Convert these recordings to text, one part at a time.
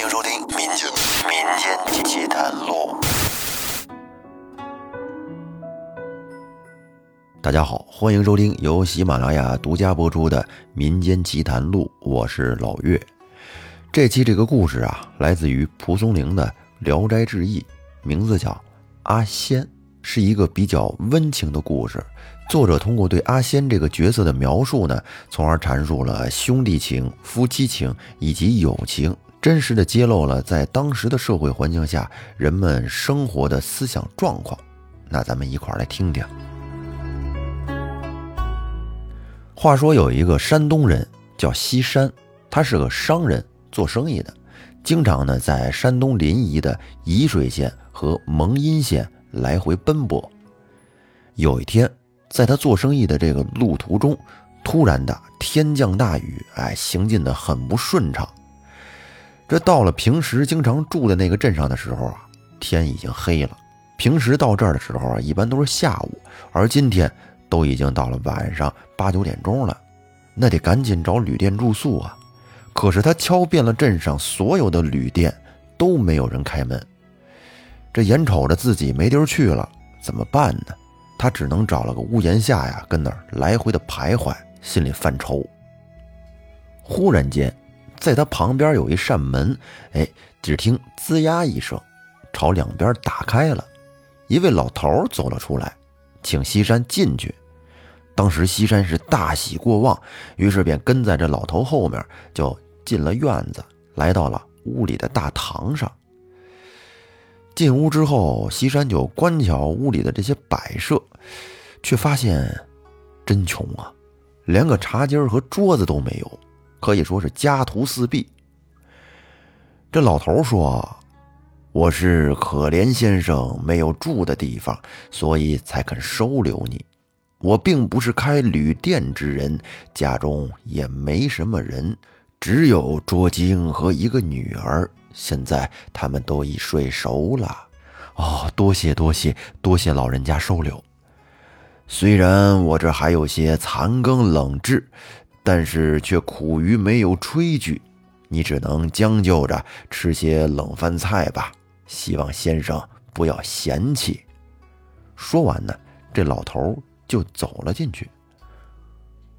欢迎收听《民间民间奇谈录》。大家好，欢迎收听由喜马拉雅独家播出的《民间奇谈录》，我是老岳。这期这个故事啊，来自于蒲松龄的《聊斋志异》，名字叫《阿仙》，是一个比较温情的故事。作者通过对阿仙这个角色的描述呢，从而阐述了兄弟情、夫妻情以及友情，真实的揭露了在当时的社会环境下人们生活的思想状况。那咱们一块儿来听听。话说有一个山东人叫西山，他是个商人，做生意的，经常呢在山东临沂的沂水县和蒙阴县来回奔波。有一天。在他做生意的这个路途中，突然的天降大雨，哎，行进的很不顺畅。这到了平时经常住的那个镇上的时候啊，天已经黑了。平时到这儿的时候啊，一般都是下午，而今天都已经到了晚上八九点钟了，那得赶紧找旅店住宿啊。可是他敲遍了镇上所有的旅店，都没有人开门。这眼瞅着自己没地儿去了，怎么办呢？他只能找了个屋檐下呀，跟那儿来回的徘徊，心里犯愁。忽然间，在他旁边有一扇门，哎，只听“吱呀”一声，朝两边打开了。一位老头走了出来，请西山进去。当时西山是大喜过望，于是便跟在这老头后面，就进了院子，来到了屋里的大堂上。进屋之后，西山就观瞧屋里的这些摆设，却发现真穷啊，连个茶几和桌子都没有，可以说是家徒四壁。这老头说：“我是可怜先生没有住的地方，所以才肯收留你。我并不是开旅店之人，家中也没什么人，只有卓晶和一个女儿。”现在他们都已睡熟了，哦，多谢多谢多谢老人家收留。虽然我这还有些残羹冷炙，但是却苦于没有炊具，你只能将就着吃些冷饭菜吧。希望先生不要嫌弃。说完呢，这老头就走了进去。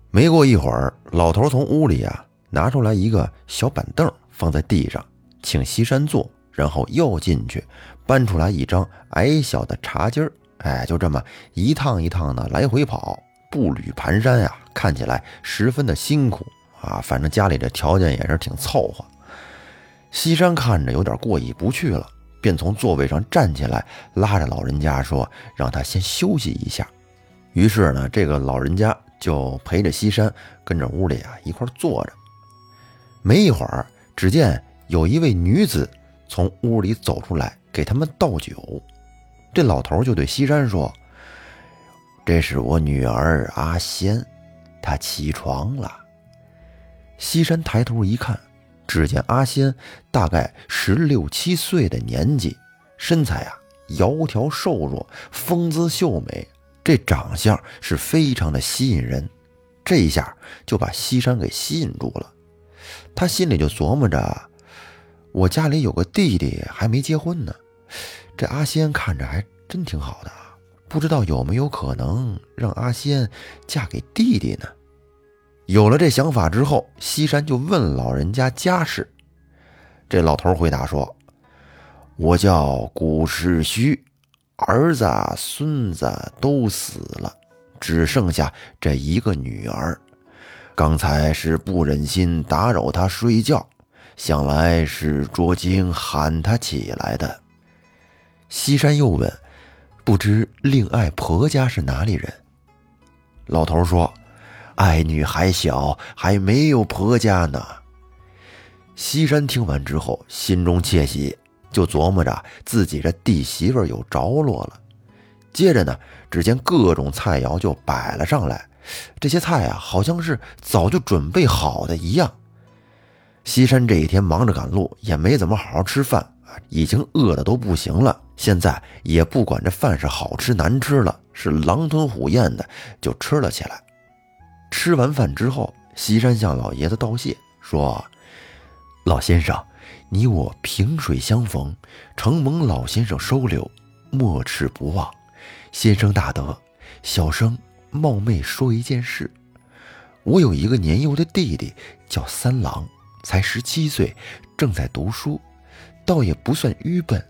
没过一会儿，老头从屋里啊拿出来一个小板凳，放在地上。请西山坐，然后又进去，搬出来一张矮小的茶几儿，哎，就这么一趟一趟的来回跑，步履蹒跚呀，看起来十分的辛苦啊。反正家里这条件也是挺凑合。西山看着有点过意不去了，便从座位上站起来，拉着老人家说：“让他先休息一下。”于是呢，这个老人家就陪着西山跟着屋里啊一块坐着。没一会儿，只见。有一位女子从屋里走出来，给他们倒酒。这老头就对西山说：“这是我女儿阿仙，他起床了。”西山抬头一看，只见阿仙大概十六七岁的年纪，身材啊窈窕瘦弱，风姿秀美，这长相是非常的吸引人。这一下就把西山给吸引住了，他心里就琢磨着。我家里有个弟弟还没结婚呢，这阿仙看着还真挺好的，不知道有没有可能让阿仙嫁给弟弟呢？有了这想法之后，西山就问老人家家事。这老头回答说：“我叫古世虚，儿子孙子都死了，只剩下这一个女儿。刚才是不忍心打扰她睡觉。”想来是卓晶喊他起来的。西山又问：“不知令爱婆家是哪里人？”老头说：“爱女还小，还没有婆家呢。”西山听完之后，心中窃喜，就琢磨着自己这弟媳妇有着落了。接着呢，只见各种菜肴就摆了上来，这些菜啊，好像是早就准备好的一样。西山这一天忙着赶路，也没怎么好好吃饭，已经饿得都不行了。现在也不管这饭是好吃难吃了，是狼吞虎咽的就吃了起来。吃完饭之后，西山向老爷子道谢，说：“老先生，你我萍水相逢，承蒙老先生收留，没齿不忘。先生大德，小生冒昧说一件事。我有一个年幼的弟弟，叫三郎，才十七岁，正在读书，倒也不算愚笨。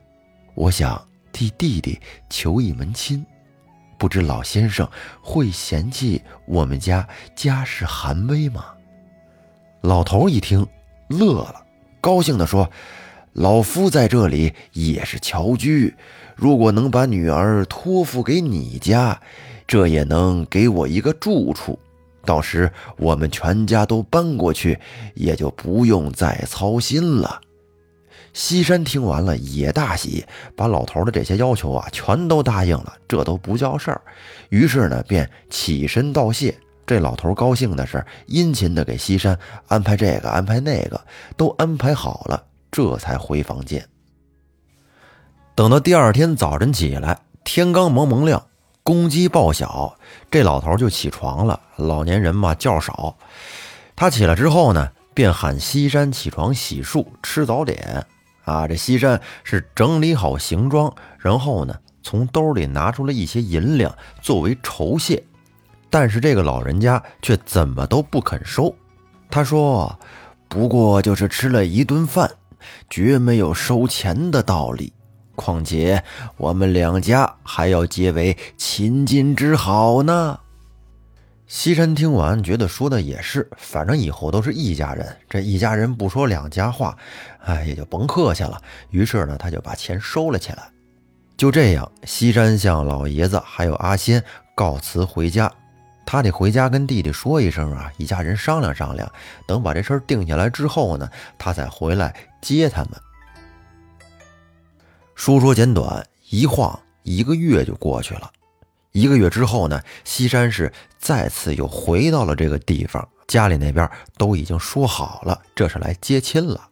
我想替弟弟求一门亲，不知老先生会嫌弃我们家家世寒微吗？老头一听，乐了，高兴地说：“老夫在这里也是侨居，如果能把女儿托付给你家，这也能给我一个住处。到时我们全家都搬过去，也就不用再操心了。”西山听完了也大喜，把老头的这些要求啊全都答应了，这都不叫事儿。于是呢，便起身道谢。这老头高兴的是，殷勤的给西山安排这个安排那个，都安排好了，这才回房间。等到第二天早晨起来，天刚蒙蒙亮，公鸡报晓，这老头就起床了。老年人嘛，觉少。他起来之后呢，便喊西山起床洗漱吃早点。啊，这西山是整理好行装，然后呢，从兜里拿出了一些银两作为酬谢。但是这个老人家却怎么都不肯收。他说：“不过就是吃了一顿饭，绝没有收钱的道理。况且我们两家还要结为亲近之好呢。”西山听完，觉得说的也是，反正以后都是一家人，这一家人不说两家话，哎，也就甭客气了。于是呢，他就把钱收了起来。就这样，西山向老爷子还有阿仙告辞回家。他得回家跟弟弟说一声啊，一家人商量商量，等把这事儿定下来之后呢，他再回来接他们。说说简短，一晃一个月就过去了。一个月之后呢，西山是再次又回到了这个地方，家里那边都已经说好了，这是来接亲了。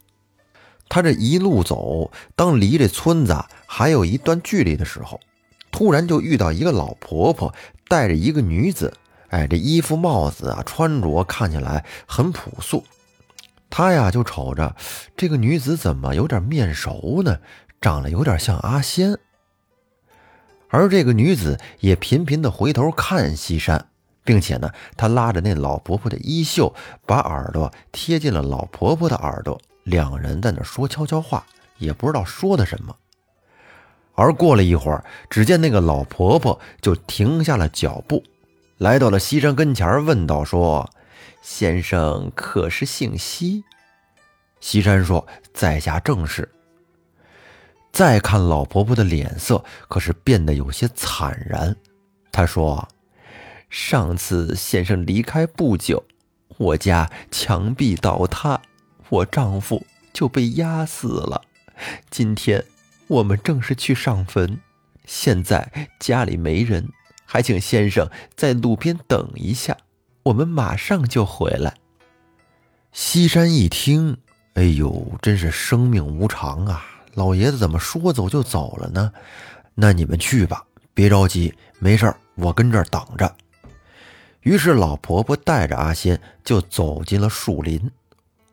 他这一路走，当离这村子还有一段距离的时候，突然就遇到一个老婆婆带着一个女子。哎，这衣服帽子啊，穿着看起来很朴素。他呀就瞅着这个女子怎么有点面熟呢？长得有点像阿仙。而这个女子也频频的回头看西山，并且呢，她拉着那老婆婆的衣袖，把耳朵贴近了老婆婆的耳朵，两人在那说悄悄话，也不知道说的什么。而过了一会儿，只见那个老婆婆就停下了脚步。来到了西山跟前，问道：“说，先生可是姓西？”西山说：“在下正是。”再看老婆婆的脸色，可是变得有些惨然。她说：“上次先生离开不久，我家墙壁倒塌，我丈夫就被压死了。今天我们正是去上坟，现在家里没人。”还请先生在路边等一下，我们马上就回来。西山一听，哎呦，真是生命无常啊！老爷子怎么说走就走了呢？那你们去吧，别着急，没事我跟这儿等着。于是老婆婆带着阿仙就走进了树林，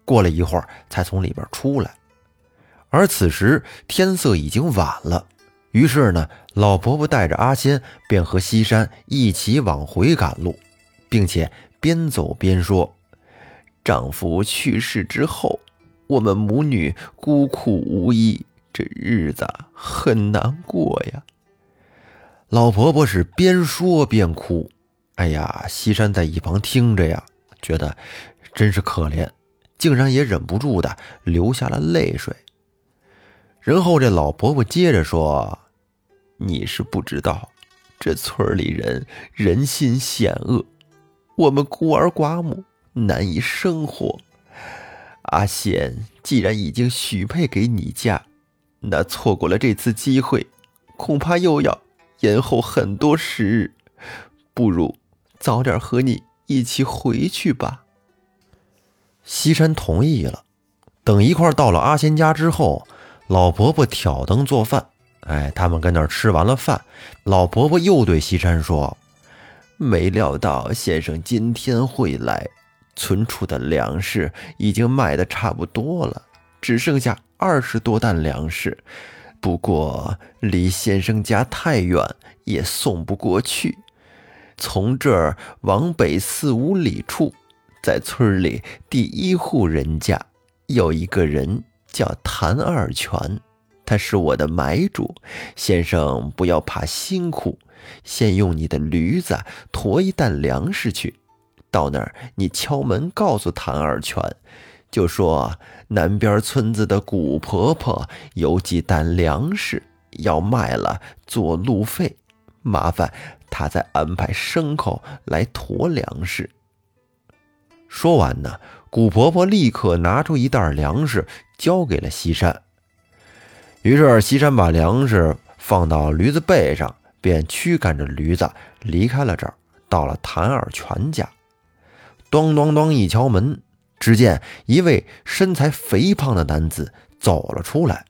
过了一会儿才从里边出来。而此时天色已经晚了。于是呢，老婆婆带着阿仙便和西山一起往回赶路，并且边走边说：“丈夫去世之后，我们母女孤苦无依，这日子很难过呀。”老婆婆是边说边哭。哎呀，西山在一旁听着呀，觉得真是可怜，竟然也忍不住的流下了泪水。然后这老婆婆接着说。你是不知道，这村里人人心险恶，我们孤儿寡母难以生活。阿贤既然已经许配给你家，那错过了这次机会，恐怕又要延后很多时日。不如早点和你一起回去吧。西山同意了。等一块到了阿贤家之后，老婆婆挑灯做饭。哎，他们跟那儿吃完了饭，老婆婆又对西山说：“没料到先生今天会来，存储的粮食已经卖的差不多了，只剩下二十多担粮食，不过离先生家太远，也送不过去。从这儿往北四五里处，在村里第一户人家，有一个人叫谭二全，他是我的买主。先生不要怕辛苦，先用你的驴子驮一担粮食去。到那儿，你敲门告诉谭二全，就说南边村子的古婆婆有几担粮食要卖了做路费，麻烦。他再安排牲口来驮粮食。说完呢，古婆婆立刻拿出一袋粮食交给了西山。于是西山把粮食放到驴子背上，便驱赶着驴子离开了这儿，到了谭二全家。咚咚咚一敲门，只见一位身材肥胖的男子走了出来。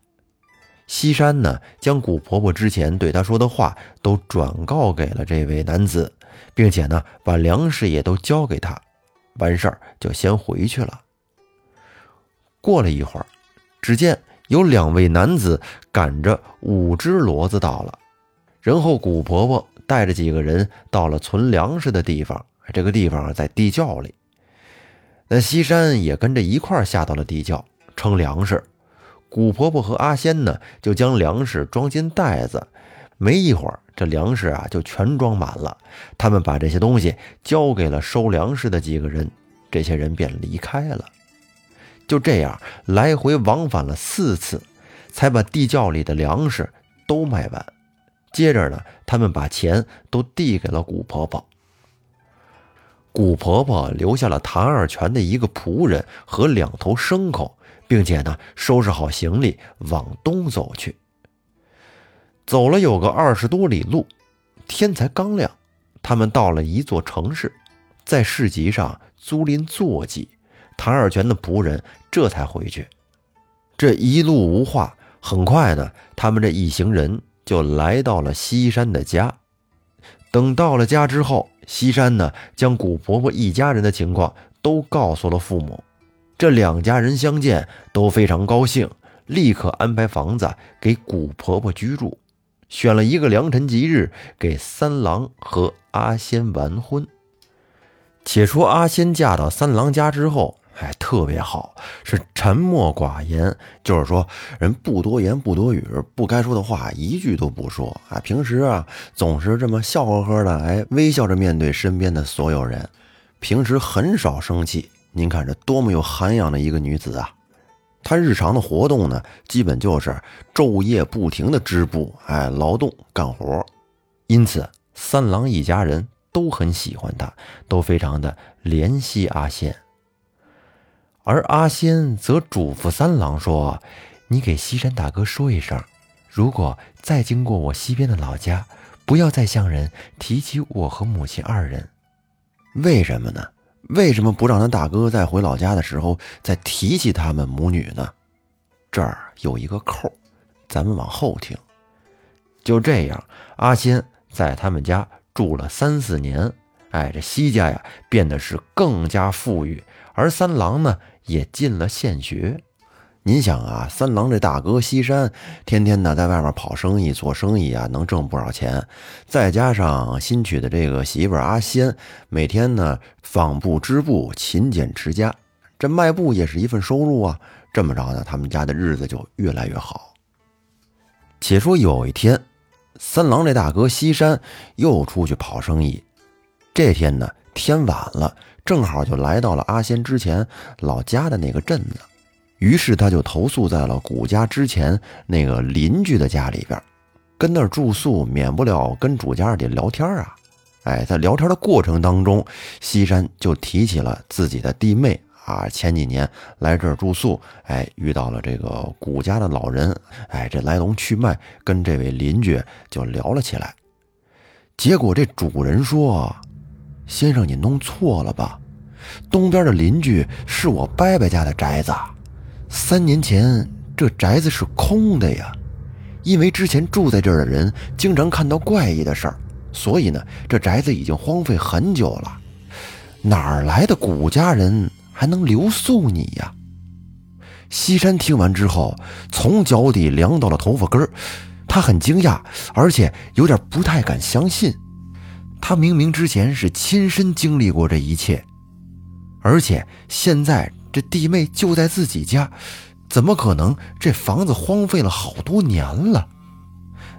西山呢，将古婆婆之前对他说的话都转告给了这位男子，并且呢，把粮食也都交给他，完事儿就先回去了。过了一会儿，只见有两位男子赶着五只骡子到了，然后古婆婆带着几个人到了存粮食的地方，这个地方在地窖里。那西山也跟着一块下到了地窖称粮食。古婆婆和阿仙呢，就将粮食装进袋子。没一会儿，这粮食啊就全装满了。他们把这些东西交给了收粮食的几个人，这些人便离开了。就这样来回往返了四次，才把地窖里的粮食都卖完。接着呢，他们把钱都递给了古婆婆。古婆婆留下了谭二全的一个仆人和两头牲口。并且呢，收拾好行李往东走去。走了有个二十多里路，天才刚亮，他们到了一座城市，在市集上租赁坐骑。谭二全的仆人这才回去。这一路无话，很快呢，他们这一行人就来到了西山的家。等到了家之后，西山呢，将古婆婆一家人的情况都告诉了父母。这两家人相见都非常高兴，立刻安排房子给古婆婆居住，选了一个良辰吉日给三郎和阿仙完婚。且说阿仙嫁到三郎家之后，特别好，是沉默寡言，就是说人不多言不多语，不该说的话一句都不说啊。平时啊，总是这么笑呵呵的，哎，微笑着面对身边的所有人，平时很少生气。您看这多么有涵养的一个女子啊！她日常的活动呢，基本就是昼夜不停的织布，哎，劳动干活。因此，三郎一家人都很喜欢她，都非常的怜惜阿仙。而阿仙则嘱咐三郎说：“你给西山大哥说一声，如果再经过我西边的老家，不要再向人提起我和母亲二人。为什么呢？”为什么不让他大哥在回老家的时候再提起他们母女呢？这儿有一个扣，咱们往后听。就这样，阿仙在他们家住了三四年，哎，这西家呀变得是更加富裕，而三郎呢也进了县学。您想啊，三郎这大哥西山，天天呢在外面跑生意、做生意啊，能挣不少钱。再加上新娶的这个媳妇阿仙，每天呢纺布织布，勤俭持家，这卖布也是一份收入啊。这么着呢，他们家的日子就越来越好。且说有一天，三郎这大哥西山又出去跑生意，这天呢天晚了，正好就来到了阿仙之前老家的那个镇子。于是他就投宿在了古家之前那个邻居的家里边，跟那儿住宿，免不了跟主家得聊天啊。哎，在聊天的过程当中，西山就提起了自己的弟妹啊，前几年来这儿住宿，哎，遇到了这个古家的老人，哎，这来龙去脉跟这位邻居就聊了起来。结果这主人说：“先生，你弄错了吧？东边的邻居是我伯伯家的宅子。”三年前，这宅子是空的呀，因为之前住在这儿的人经常看到怪异的事儿，所以呢，这宅子已经荒废很久了。哪儿来的古家人还能留宿你呀？西山听完之后，从脚底凉到了头发根儿，他很惊讶，而且有点不太敢相信。他明明之前是亲身经历过这一切，而且现在这弟妹就在自己家，怎么可能这房子荒废了好多年了？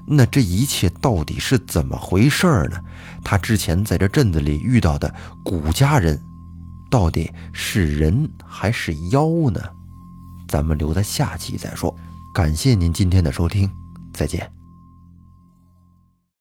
那这一切到底是怎么回事呢？他之前在这镇子里遇到的古家人，到底是人还是妖呢？咱们留在下期再说。感谢您今天的收听，再见。